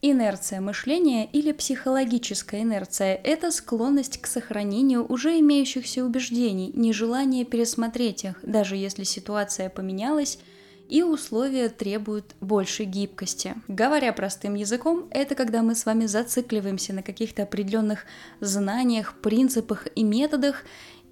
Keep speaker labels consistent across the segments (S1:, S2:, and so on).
S1: Инерция мышления или психологическая инерция – это склонность к сохранению уже имеющихся убеждений, нежелание пересмотреть их, даже если ситуация поменялась и условия требуют большей гибкости. Говоря простым языком, это когда мы с вами зацикливаемся на каких-то определенных знаниях, принципах и методах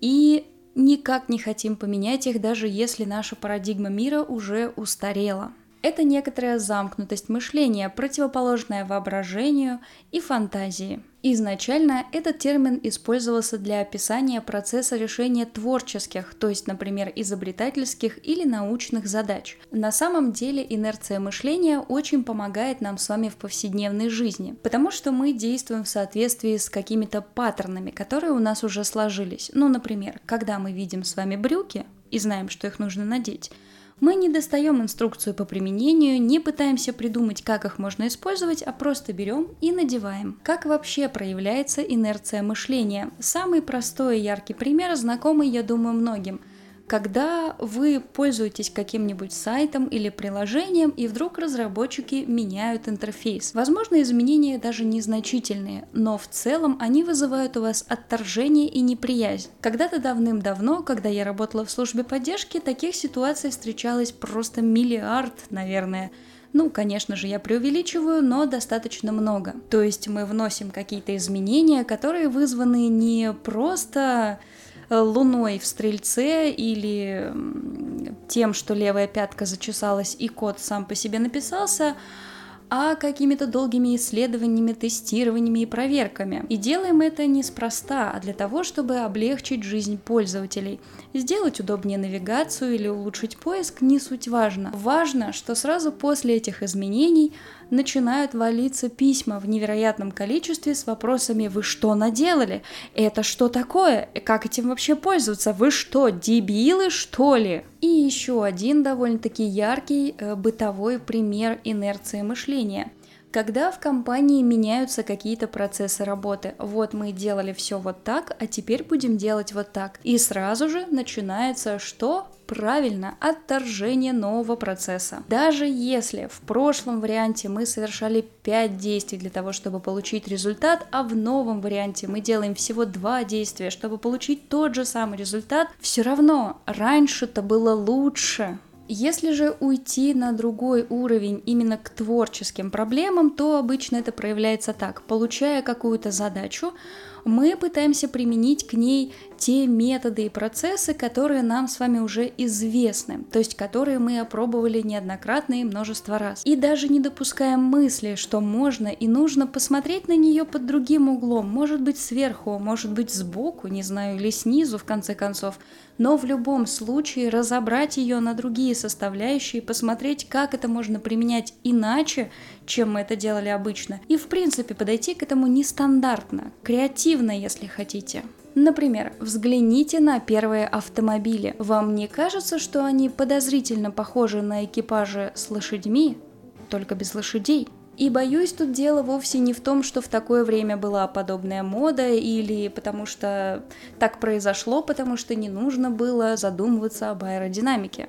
S1: и никак не хотим поменять их, даже если наша парадигма мира уже устарела. Это некоторая замкнутость мышления, противоположная воображению и фантазии. Изначально этот термин использовался для описания процесса решения творческих, то есть, например, изобретательских или научных задач. На самом деле инерция мышления очень помогает нам с вами в повседневной жизни, потому что мы действуем в соответствии с какими-то паттернами, которые у нас уже сложились. Ну, например, когда мы видим с вами брюки и знаем, что их нужно надеть, мы не достаем инструкцию по применению, не пытаемся придумать, как их можно использовать, а просто берем и надеваем. Как вообще проявляется инерция мышления? Самый простой и яркий пример, знакомый, я думаю, многим – когда вы пользуетесь каким-нибудь сайтом или приложением, и вдруг разработчики меняют интерфейс. Возможно, изменения даже незначительные, но в целом они вызывают у вас отторжение и неприязнь. Когда-то давным-давно, когда я работала в службе поддержки, таких ситуаций встречалось просто миллиард, наверное. Ну, конечно же, я преувеличиваю, но достаточно много. То есть мы вносим какие-то изменения, которые вызваны не просто луной в стрельце или тем, что левая пятка зачесалась и код сам по себе написался, а какими-то долгими исследованиями, тестированиями и проверками. И делаем это неспроста, а для того, чтобы облегчить жизнь пользователей. Сделать удобнее навигацию или улучшить поиск не суть важно. Важно, что сразу после этих изменений начинают валиться письма в невероятном количестве с вопросами «Вы что наделали? Это что такое? Как этим вообще пользоваться? Вы что, дебилы, что ли?» И еще один довольно-таки яркий э, бытовой пример инерции мышления – когда в компании меняются какие-то процессы работы. Вот мы делали все вот так, а теперь будем делать вот так. И сразу же начинается что? Правильно, отторжение нового процесса. Даже если в прошлом варианте мы совершали 5 действий для того, чтобы получить результат, а в новом варианте мы делаем всего 2 действия, чтобы получить тот же самый результат, все равно раньше-то было лучше. Если же уйти на другой уровень именно к творческим проблемам, то обычно это проявляется так. Получая какую-то задачу, мы пытаемся применить к ней те методы и процессы, которые нам с вами уже известны, то есть которые мы опробовали неоднократно и множество раз. И даже не допускаем мысли, что можно и нужно посмотреть на нее под другим углом, может быть сверху, может быть сбоку, не знаю, или снизу в конце концов, но в любом случае разобрать ее на другие составляющие, посмотреть, как это можно применять иначе, чем мы это делали обычно, и в принципе подойти к этому нестандартно, креативно, если хотите. Например, взгляните на первые автомобили. Вам не кажется, что они подозрительно похожи на экипажи с лошадьми, только без лошадей? И боюсь, тут дело вовсе не в том, что в такое время была подобная мода, или потому что так произошло, потому что не нужно было задумываться об аэродинамике.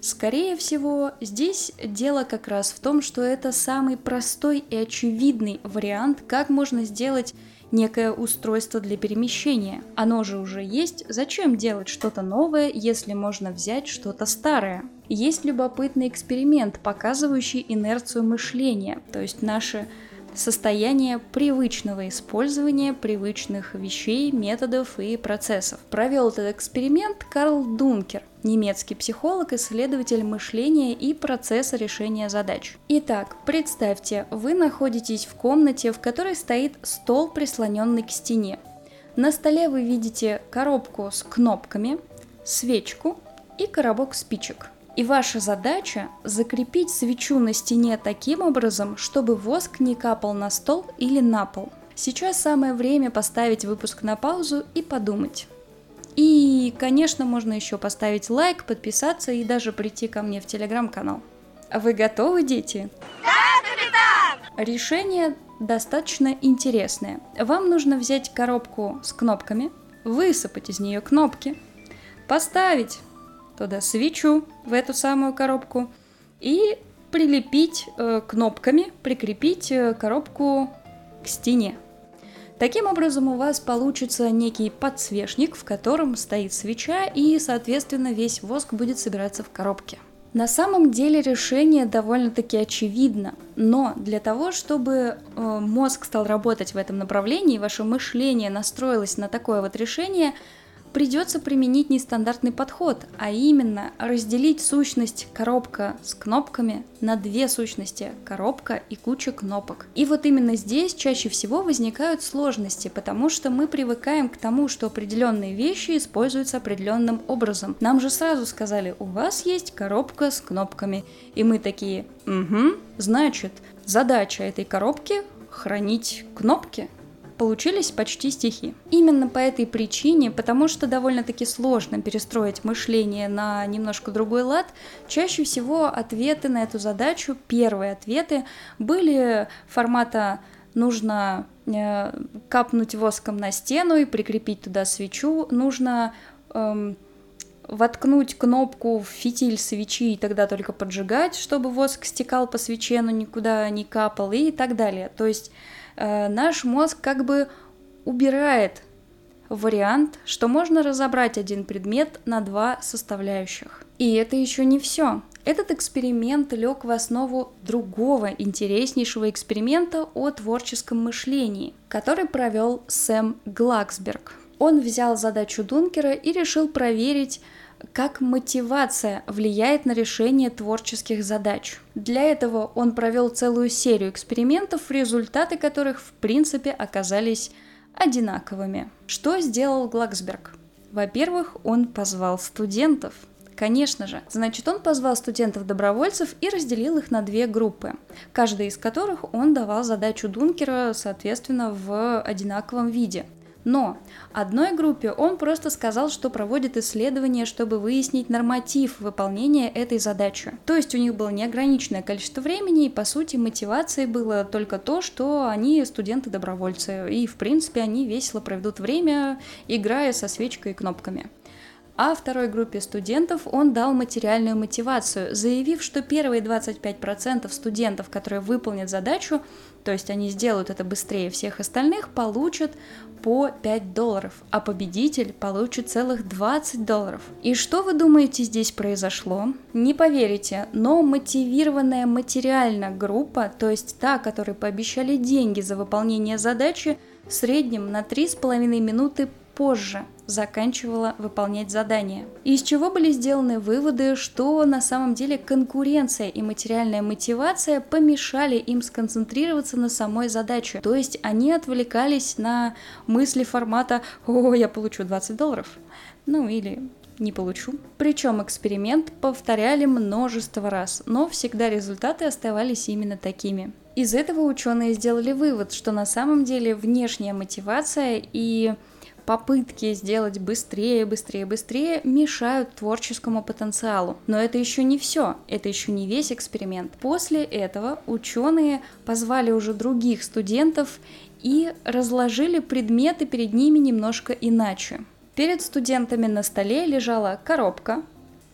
S1: Скорее всего, здесь дело как раз в том, что это самый простой и очевидный вариант, как можно сделать некое устройство для перемещения. Оно же уже есть, зачем делать что-то новое, если можно взять что-то старое? Есть любопытный эксперимент, показывающий инерцию мышления, то есть наше состояние привычного использования привычных вещей, методов и процессов. Провел этот эксперимент Карл Дункер, немецкий психолог, исследователь мышления и процесса решения задач. Итак, представьте, вы находитесь в комнате, в которой стоит стол, прислоненный к стене. На столе вы видите коробку с кнопками, свечку и коробок спичек. И ваша задача закрепить свечу на стене таким образом, чтобы воск не капал на стол или на пол. Сейчас самое время поставить выпуск на паузу и подумать. И, конечно, можно еще поставить лайк, подписаться и даже прийти ко мне в телеграм-канал. Вы готовы, дети?
S2: Да, капитан!
S1: Решение достаточно интересное. Вам нужно взять коробку с кнопками, высыпать из нее кнопки, поставить туда свечу в эту самую коробку и прилепить э, кнопками, прикрепить э, коробку к стене. Таким образом, у вас получится некий подсвечник, в котором стоит свеча, и, соответственно, весь воск будет собираться в коробке. На самом деле решение довольно-таки очевидно, но для того, чтобы э, мозг стал работать в этом направлении, ваше мышление настроилось на такое вот решение, придется применить нестандартный подход, а именно разделить сущность коробка с кнопками на две сущности – коробка и куча кнопок. И вот именно здесь чаще всего возникают сложности, потому что мы привыкаем к тому, что определенные вещи используются определенным образом. Нам же сразу сказали, у вас есть коробка с кнопками. И мы такие, угу, значит, задача этой коробки – хранить кнопки получились почти стихи. Именно по этой причине, потому что довольно-таки сложно перестроить мышление на немножко другой лад, чаще всего ответы на эту задачу, первые ответы, были формата нужно э, капнуть воском на стену и прикрепить туда свечу, нужно эм, воткнуть кнопку в фитиль свечи и тогда только поджигать, чтобы воск стекал по свече, но никуда не капал и так далее. То есть наш мозг как бы убирает вариант, что можно разобрать один предмет на два составляющих. И это еще не все. Этот эксперимент лег в основу другого интереснейшего эксперимента о творческом мышлении, который провел Сэм Глаксберг. Он взял задачу Дункера и решил проверить, как мотивация влияет на решение творческих задач. Для этого он провел целую серию экспериментов, результаты которых в принципе оказались одинаковыми. Что сделал Глаксберг? Во-первых, он позвал студентов. Конечно же. Значит, он позвал студентов-добровольцев и разделил их на две группы, каждой из которых он давал задачу Дункера, соответственно, в одинаковом виде – но одной группе он просто сказал, что проводит исследование, чтобы выяснить норматив выполнения этой задачи. То есть у них было неограниченное количество времени, и по сути мотивацией было только то, что они студенты-добровольцы, и в принципе они весело проведут время, играя со свечкой и кнопками. А второй группе студентов он дал материальную мотивацию, заявив, что первые 25% студентов, которые выполнят задачу, то есть они сделают это быстрее всех остальных, получат по 5 долларов, а победитель получит целых 20 долларов. И что вы думаете здесь произошло? Не поверите, но мотивированная материально группа, то есть та, которой пообещали деньги за выполнение задачи, в среднем на 3,5 минуты позже заканчивала выполнять задание. Из чего были сделаны выводы, что на самом деле конкуренция и материальная мотивация помешали им сконцентрироваться на самой задаче. То есть они отвлекались на мысли формата «О, я получу 20 долларов». Ну или не получу. Причем эксперимент повторяли множество раз, но всегда результаты оставались именно такими. Из этого ученые сделали вывод, что на самом деле внешняя мотивация и попытки сделать быстрее, быстрее, быстрее мешают творческому потенциалу. Но это еще не все, это еще не весь эксперимент. После этого ученые позвали уже других студентов и разложили предметы перед ними немножко иначе. Перед студентами на столе лежала коробка,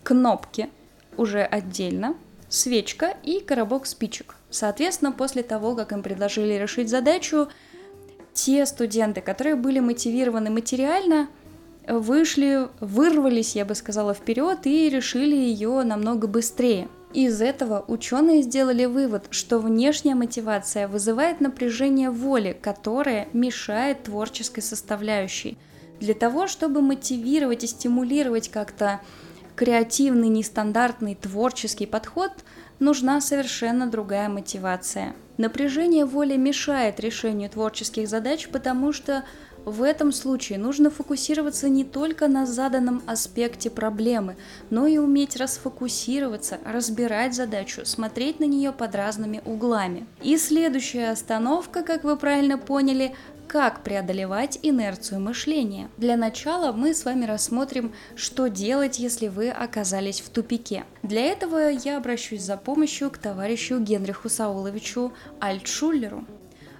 S1: кнопки уже отдельно, свечка и коробок спичек. Соответственно, после того, как им предложили решить задачу, те студенты, которые были мотивированы материально, вышли, вырвались, я бы сказала, вперед и решили ее намного быстрее. Из этого ученые сделали вывод, что внешняя мотивация вызывает напряжение воли, которое мешает творческой составляющей. Для того, чтобы мотивировать и стимулировать как-то креативный, нестандартный творческий подход, нужна совершенно другая мотивация. Напряжение воли мешает решению творческих задач, потому что в этом случае нужно фокусироваться не только на заданном аспекте проблемы, но и уметь расфокусироваться, разбирать задачу, смотреть на нее под разными углами. И следующая остановка, как вы правильно поняли, как преодолевать инерцию мышления. Для начала мы с вами рассмотрим, что делать, если вы оказались в тупике. Для этого я обращусь за помощью к товарищу Генриху Сауловичу Альтшуллеру,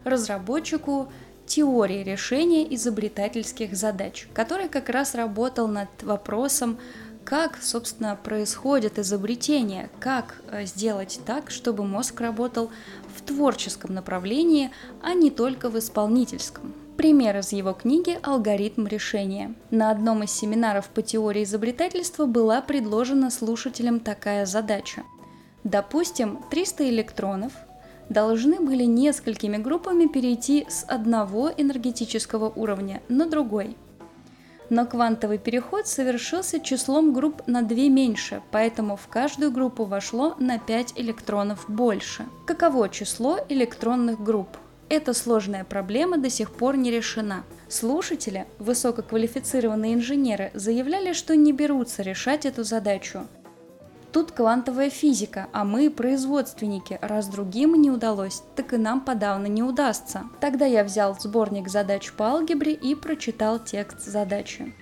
S1: разработчику теории решения изобретательских задач, который как раз работал над вопросом, как, собственно, происходит изобретение, как э, сделать так, чтобы мозг работал в творческом направлении, а не только в исполнительском. Пример из его книги «Алгоритм решения». На одном из семинаров по теории изобретательства была предложена слушателям такая задача. Допустим, 300 электронов должны были несколькими группами перейти с одного энергетического уровня на другой – но квантовый переход совершился числом групп на 2 меньше, поэтому в каждую группу вошло на 5 электронов больше. Каково число электронных групп? Эта сложная проблема до сих пор не решена. Слушатели, высококвалифицированные инженеры, заявляли, что не берутся решать эту задачу. Тут квантовая физика, а мы производственники. Раз другим не удалось, так и нам подавно не удастся. Тогда я взял сборник задач по алгебре и прочитал текст задачи.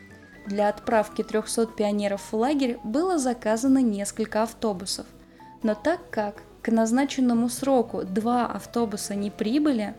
S1: Для отправки 300 пионеров в лагерь было заказано несколько автобусов. Но так как к назначенному сроку два автобуса не прибыли,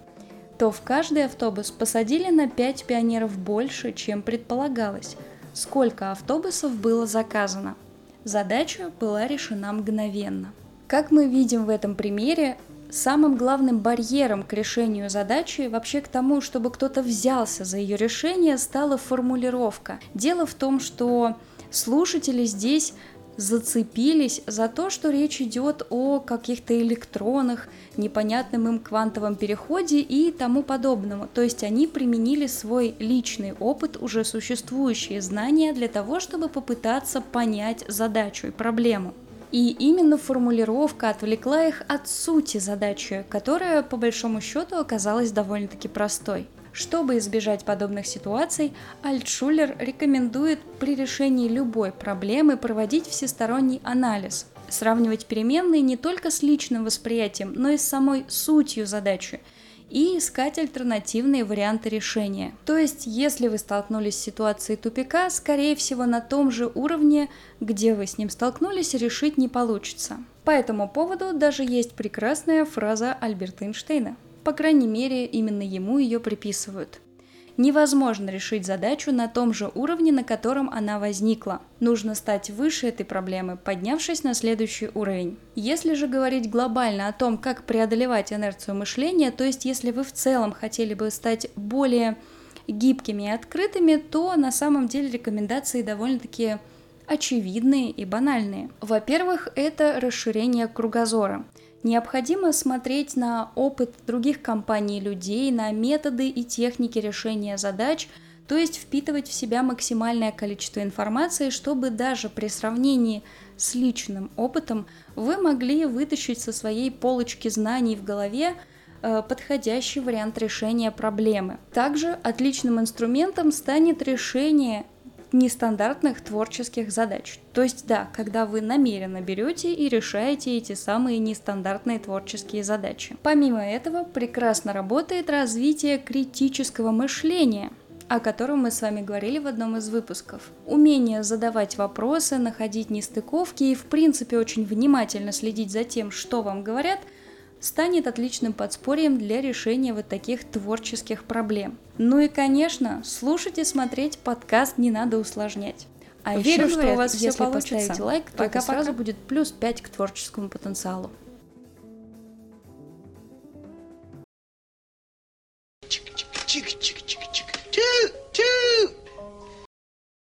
S1: то в каждый автобус посадили на 5 пионеров больше, чем предполагалось. Сколько автобусов было заказано? Задача была решена мгновенно. Как мы видим в этом примере, самым главным барьером к решению задачи, вообще к тому, чтобы кто-то взялся за ее решение, стала формулировка. Дело в том, что слушатели здесь зацепились за то, что речь идет о каких-то электронах, непонятном им квантовом переходе и тому подобному. То есть они применили свой личный опыт, уже существующие знания для того, чтобы попытаться понять задачу и проблему. И именно формулировка отвлекла их от сути задачи, которая по большому счету оказалась довольно-таки простой. Чтобы избежать подобных ситуаций, Альтшулер рекомендует при решении любой проблемы проводить всесторонний анализ, сравнивать переменные не только с личным восприятием, но и с самой сутью задачи и искать альтернативные варианты решения. То есть, если вы столкнулись с ситуацией тупика, скорее всего на том же уровне, где вы с ним столкнулись, решить не получится. По этому поводу даже есть прекрасная фраза Альберта Эйнштейна – по крайней мере, именно ему ее приписывают. Невозможно решить задачу на том же уровне, на котором она возникла. Нужно стать выше этой проблемы, поднявшись на следующий уровень. Если же говорить глобально о том, как преодолевать инерцию мышления, то есть если вы в целом хотели бы стать более гибкими и открытыми, то на самом деле рекомендации довольно-таки очевидные и банальные. Во-первых, это расширение кругозора – Необходимо смотреть на опыт других компаний людей, на методы и техники решения задач, то есть впитывать в себя максимальное количество информации, чтобы даже при сравнении с личным опытом вы могли вытащить со своей полочки знаний в голове э, подходящий вариант решения проблемы. Также отличным инструментом станет решение нестандартных творческих задач. То есть, да, когда вы намеренно берете и решаете эти самые нестандартные творческие задачи. Помимо этого, прекрасно работает развитие критического мышления, о котором мы с вами говорили в одном из выпусков. Умение задавать вопросы, находить нестыковки и, в принципе, очень внимательно следить за тем, что вам говорят – станет отличным подспорьем для решения вот таких творческих проблем. Ну и, конечно, слушать и смотреть подкаст не надо усложнять. А Верю, еще, что у вас все получится. Поставите лайк, то это сразу будет плюс 5 к творческому потенциалу.